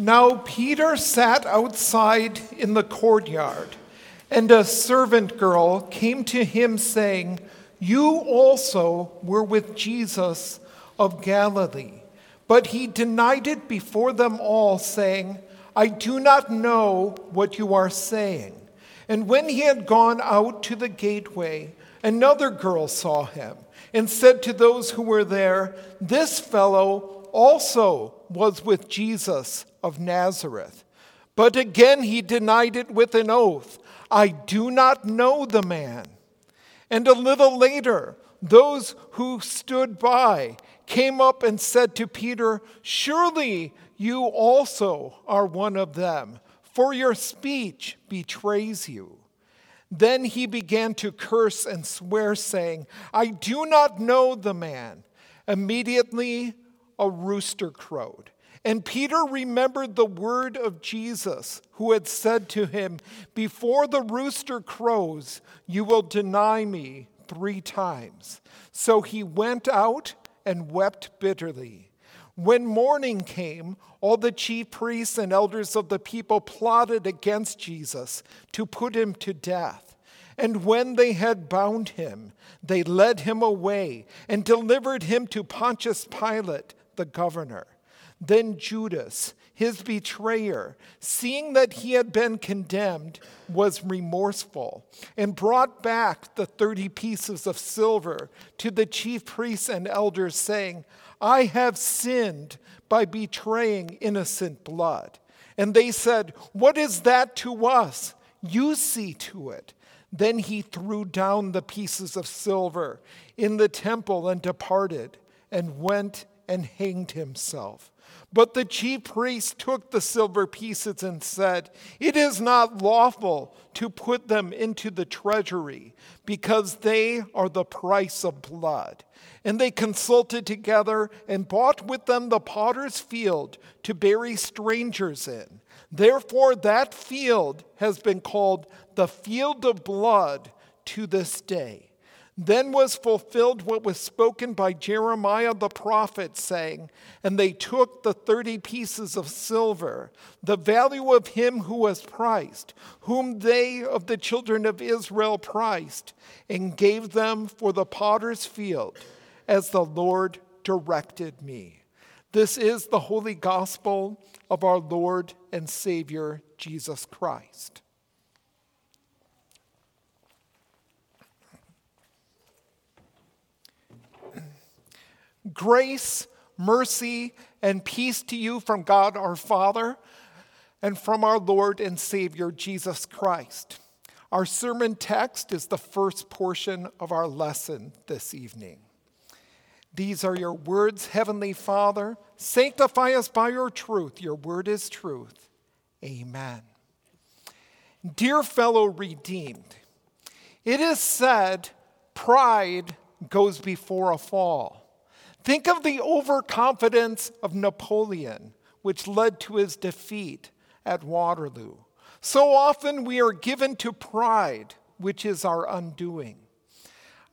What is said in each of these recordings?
Now Peter sat outside in the courtyard, and a servant girl came to him saying, You also were with Jesus of Galilee. But he denied it before them all, saying, I do not know what you are saying. And when he had gone out to the gateway, another girl saw him and said to those who were there, This fellow also was with Jesus of Nazareth. But again he denied it with an oath I do not know the man. And a little later, those who stood by came up and said to Peter, Surely you also are one of them, for your speech betrays you. Then he began to curse and swear, saying, I do not know the man. Immediately a rooster crowed. And Peter remembered the word of Jesus, who had said to him, Before the rooster crows, you will deny me three times. So he went out and wept bitterly. When morning came, all the chief priests and elders of the people plotted against Jesus to put him to death. And when they had bound him, they led him away and delivered him to Pontius Pilate, the governor. Then Judas, his betrayer, seeing that he had been condemned, was remorseful and brought back the 30 pieces of silver to the chief priests and elders, saying, I have sinned by betraying innocent blood. And they said, What is that to us? You see to it. Then he threw down the pieces of silver in the temple and departed and went and hanged himself. But the chief priest took the silver pieces and said, It is not lawful to put them into the treasury, because they are the price of blood. And they consulted together and bought with them the potter's field to bury strangers in. Therefore, that field has been called the field of blood to this day. Then was fulfilled what was spoken by Jeremiah the prophet, saying, And they took the thirty pieces of silver, the value of him who was priced, whom they of the children of Israel priced, and gave them for the potter's field, as the Lord directed me. This is the holy gospel of our Lord and Savior, Jesus Christ. Grace, mercy, and peace to you from God our Father and from our Lord and Savior Jesus Christ. Our sermon text is the first portion of our lesson this evening. These are your words, Heavenly Father. Sanctify us by your truth. Your word is truth. Amen. Dear fellow redeemed, it is said pride goes before a fall. Think of the overconfidence of Napoleon, which led to his defeat at Waterloo. So often we are given to pride, which is our undoing.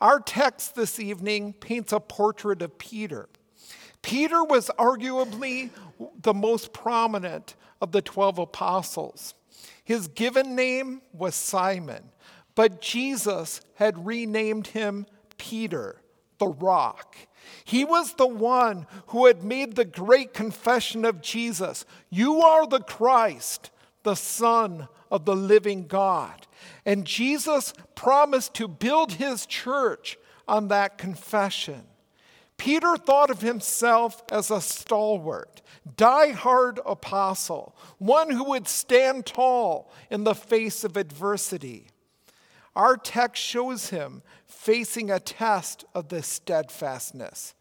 Our text this evening paints a portrait of Peter. Peter was arguably the most prominent of the 12 apostles. His given name was Simon, but Jesus had renamed him Peter, the rock. He was the one who had made the great confession of Jesus You are the Christ, the Son of the living God. And Jesus promised to build his church on that confession. Peter thought of himself as a stalwart, die-hard apostle, one who would stand tall in the face of adversity. Our text shows him facing a test of this steadfastness.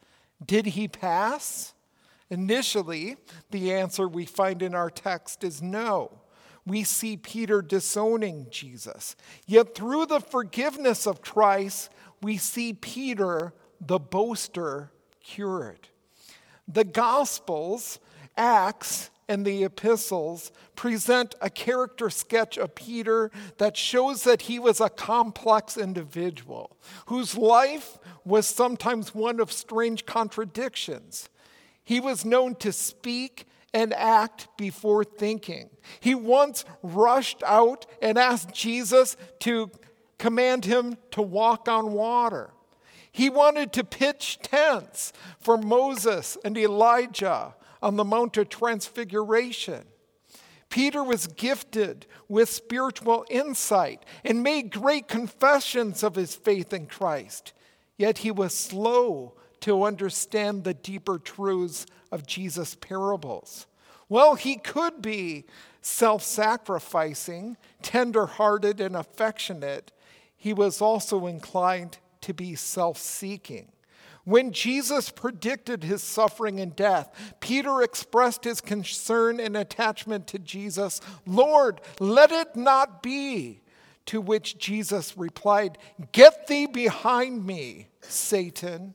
Did he pass? Initially, the answer we find in our text is no. We see Peter disowning Jesus. Yet through the forgiveness of Christ, we see Peter, the boaster, cured. The Gospels, Acts, and the epistles present a character sketch of Peter that shows that he was a complex individual whose life was sometimes one of strange contradictions. He was known to speak and act before thinking. He once rushed out and asked Jesus to command him to walk on water. He wanted to pitch tents for Moses and Elijah on the Mount of Transfiguration. Peter was gifted with spiritual insight and made great confessions of his faith in Christ. Yet he was slow to understand the deeper truths of Jesus' parables. Well, he could be self sacrificing, tender hearted, and affectionate. He was also inclined to be self seeking. When Jesus predicted his suffering and death, Peter expressed his concern and attachment to Jesus Lord, let it not be. To which Jesus replied, Get thee behind me, Satan.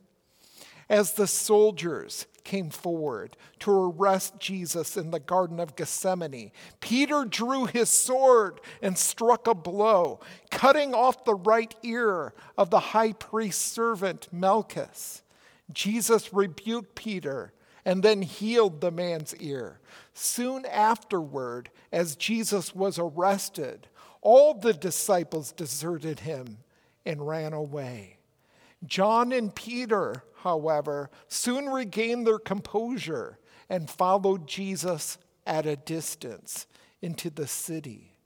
As the soldiers came forward to arrest Jesus in the Garden of Gethsemane, Peter drew his sword and struck a blow, cutting off the right ear of the high priest's servant Malchus. Jesus rebuked Peter and then healed the man's ear. Soon afterward, as Jesus was arrested, all the disciples deserted him and ran away. John and Peter, however, soon regained their composure and followed Jesus at a distance into the city.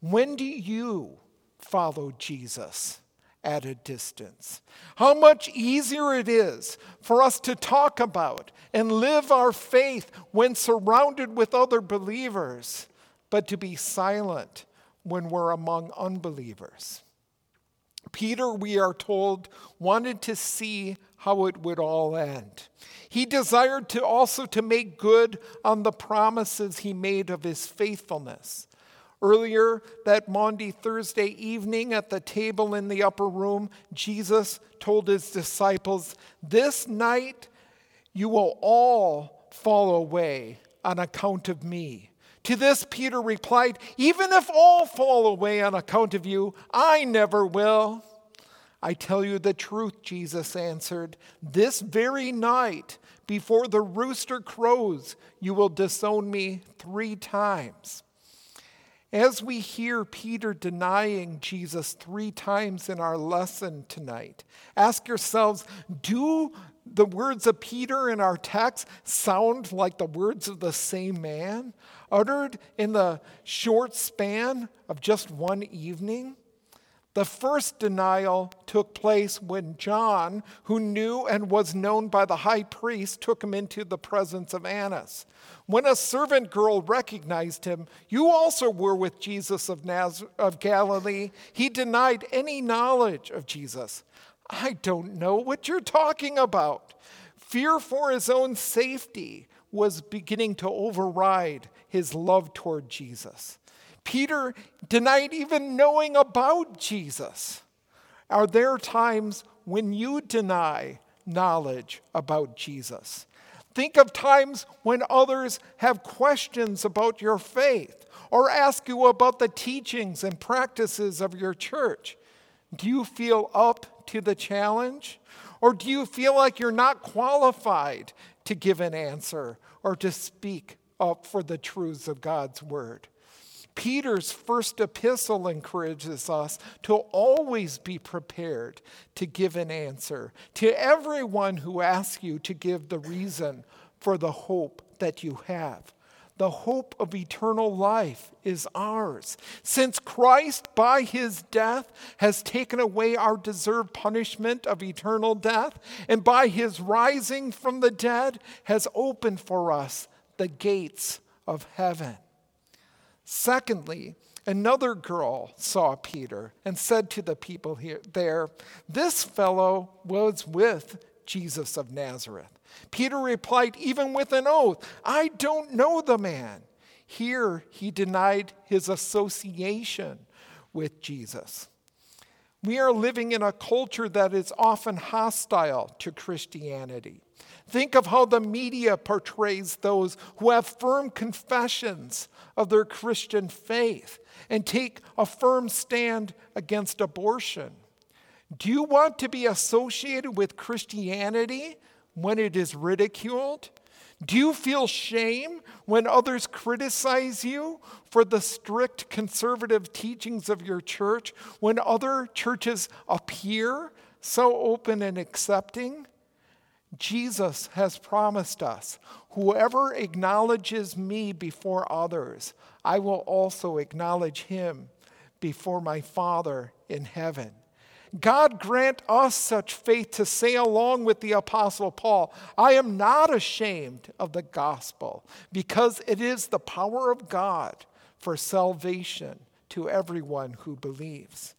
When do you follow Jesus at a distance? How much easier it is for us to talk about and live our faith when surrounded with other believers, but to be silent when we're among unbelievers. Peter, we are told, wanted to see how it would all end. He desired to also to make good on the promises he made of his faithfulness. Earlier that Maundy Thursday evening at the table in the upper room, Jesus told his disciples, This night you will all fall away on account of me. To this, Peter replied, Even if all fall away on account of you, I never will. I tell you the truth, Jesus answered. This very night, before the rooster crows, you will disown me three times. As we hear Peter denying Jesus three times in our lesson tonight, ask yourselves do the words of Peter in our text sound like the words of the same man? uttered in the short span of just one evening? The first denial took place when John, who knew and was known by the high priest, took him into the presence of Annas. When a servant girl recognized him, you also were with Jesus of, Naz- of Galilee. He denied any knowledge of Jesus. I don't know what you're talking about. Fear for his own safety was beginning to override his love toward Jesus. Peter denied even knowing about Jesus. Are there times when you deny knowledge about Jesus? Think of times when others have questions about your faith or ask you about the teachings and practices of your church. Do you feel up to the challenge? Or do you feel like you're not qualified to give an answer or to speak up for the truths of God's word. Peter's first epistle encourages us to always be prepared to give an answer to everyone who asks you to give the reason for the hope that you have. The hope of eternal life is ours. Since Christ, by his death, has taken away our deserved punishment of eternal death, and by his rising from the dead, has opened for us the gates of heaven. Secondly, another girl saw Peter and said to the people here, there, This fellow was with Jesus of Nazareth. Peter replied, even with an oath, I don't know the man. Here he denied his association with Jesus. We are living in a culture that is often hostile to Christianity. Think of how the media portrays those who have firm confessions of their Christian faith and take a firm stand against abortion. Do you want to be associated with Christianity when it is ridiculed? Do you feel shame when others criticize you for the strict conservative teachings of your church, when other churches appear so open and accepting? Jesus has promised us whoever acknowledges me before others, I will also acknowledge him before my Father in heaven. God grant us such faith to say, along with the Apostle Paul, I am not ashamed of the gospel, because it is the power of God for salvation to everyone who believes.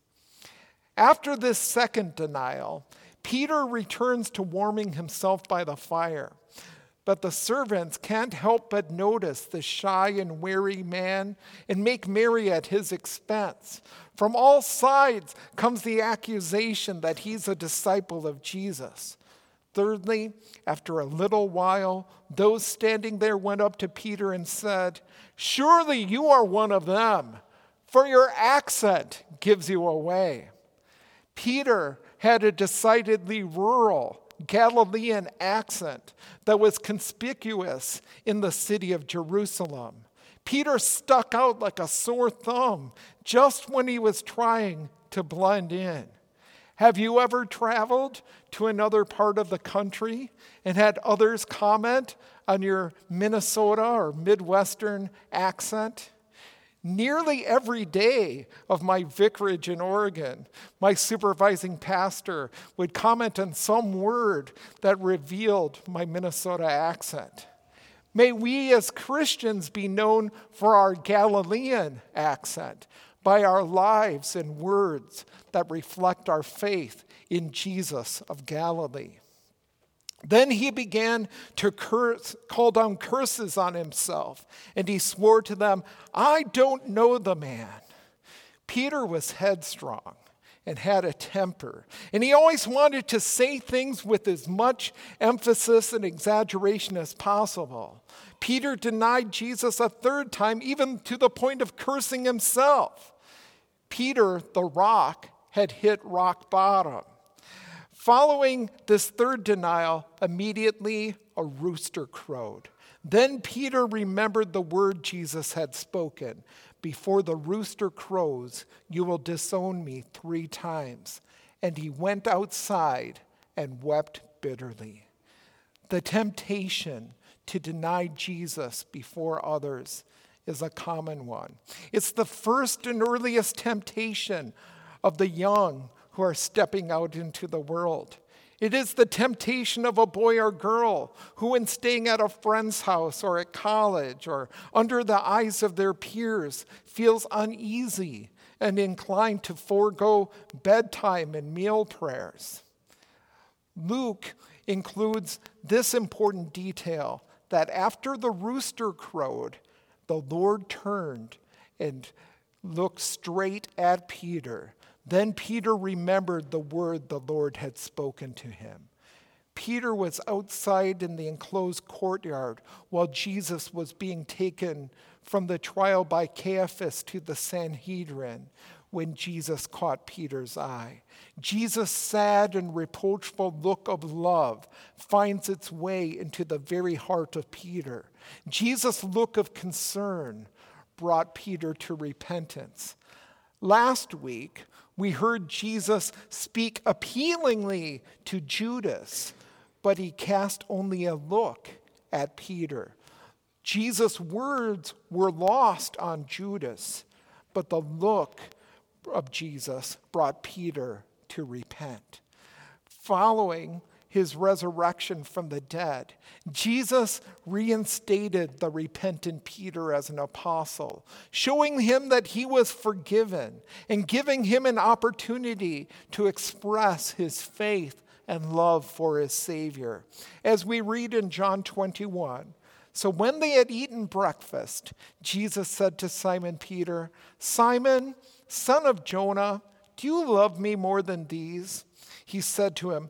After this second denial, Peter returns to warming himself by the fire. But the servants can't help but notice the shy and wary man and make merry at his expense. From all sides comes the accusation that he's a disciple of Jesus. Thirdly, after a little while, those standing there went up to Peter and said, Surely you are one of them, for your accent gives you away. Peter had a decidedly rural Galilean accent that was conspicuous in the city of Jerusalem. Peter stuck out like a sore thumb just when he was trying to blend in. Have you ever traveled to another part of the country and had others comment on your Minnesota or Midwestern accent? Nearly every day of my vicarage in Oregon, my supervising pastor would comment on some word that revealed my Minnesota accent. May we as Christians be known for our Galilean accent by our lives and words that reflect our faith in Jesus of Galilee. Then he began to curse, call down curses on himself, and he swore to them, I don't know the man. Peter was headstrong and had a temper, and he always wanted to say things with as much emphasis and exaggeration as possible. Peter denied Jesus a third time, even to the point of cursing himself. Peter, the rock, had hit rock bottom. Following this third denial, immediately a rooster crowed. Then Peter remembered the word Jesus had spoken Before the rooster crows, you will disown me three times. And he went outside and wept bitterly. The temptation to deny Jesus before others is a common one. It's the first and earliest temptation of the young who are stepping out into the world. It is the temptation of a boy or girl who, when staying at a friend's house or at college or under the eyes of their peers, feels uneasy and inclined to forego bedtime and meal prayers. Luke includes this important detail that after the rooster crowed, the Lord turned and looked straight at Peter then Peter remembered the word the Lord had spoken to him. Peter was outside in the enclosed courtyard while Jesus was being taken from the trial by Caiaphas to the Sanhedrin when Jesus caught Peter's eye. Jesus' sad and reproachful look of love finds its way into the very heart of Peter. Jesus' look of concern brought Peter to repentance. Last week, we heard Jesus speak appealingly to Judas, but he cast only a look at Peter. Jesus' words were lost on Judas, but the look of Jesus brought Peter to repent. Following his resurrection from the dead, Jesus reinstated the repentant Peter as an apostle, showing him that he was forgiven and giving him an opportunity to express his faith and love for his Savior. As we read in John 21, so when they had eaten breakfast, Jesus said to Simon Peter, Simon, son of Jonah, do you love me more than these? He said to him,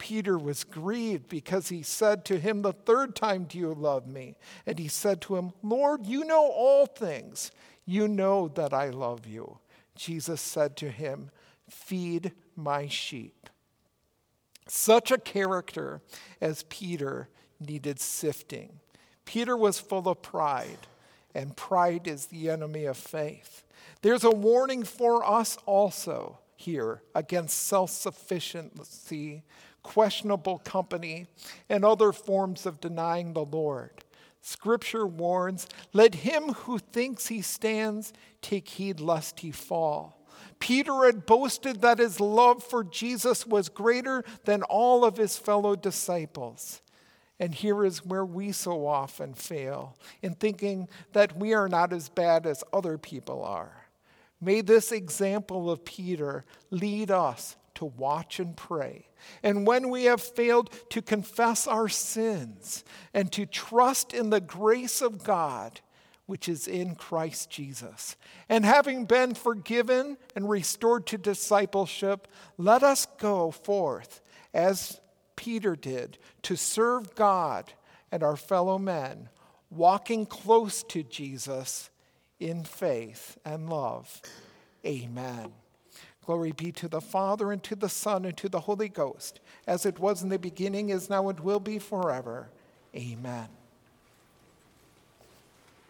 Peter was grieved because he said to him the third time, Do you love me? And he said to him, Lord, you know all things. You know that I love you. Jesus said to him, Feed my sheep. Such a character as Peter needed sifting. Peter was full of pride, and pride is the enemy of faith. There's a warning for us also here against self sufficiency, questionable company, and other forms of denying the Lord. Scripture warns let him who thinks he stands take heed lest he fall. Peter had boasted that his love for Jesus was greater than all of his fellow disciples. And here is where we so often fail in thinking that we are not as bad as other people are. May this example of Peter lead us to watch and pray. And when we have failed, to confess our sins and to trust in the grace of God, which is in Christ Jesus. And having been forgiven and restored to discipleship, let us go forth as Peter did to serve God and our fellow men, walking close to Jesus in faith and love. Amen. Glory be to the Father, and to the Son, and to the Holy Ghost, as it was in the beginning, is now, and will be forever. Amen.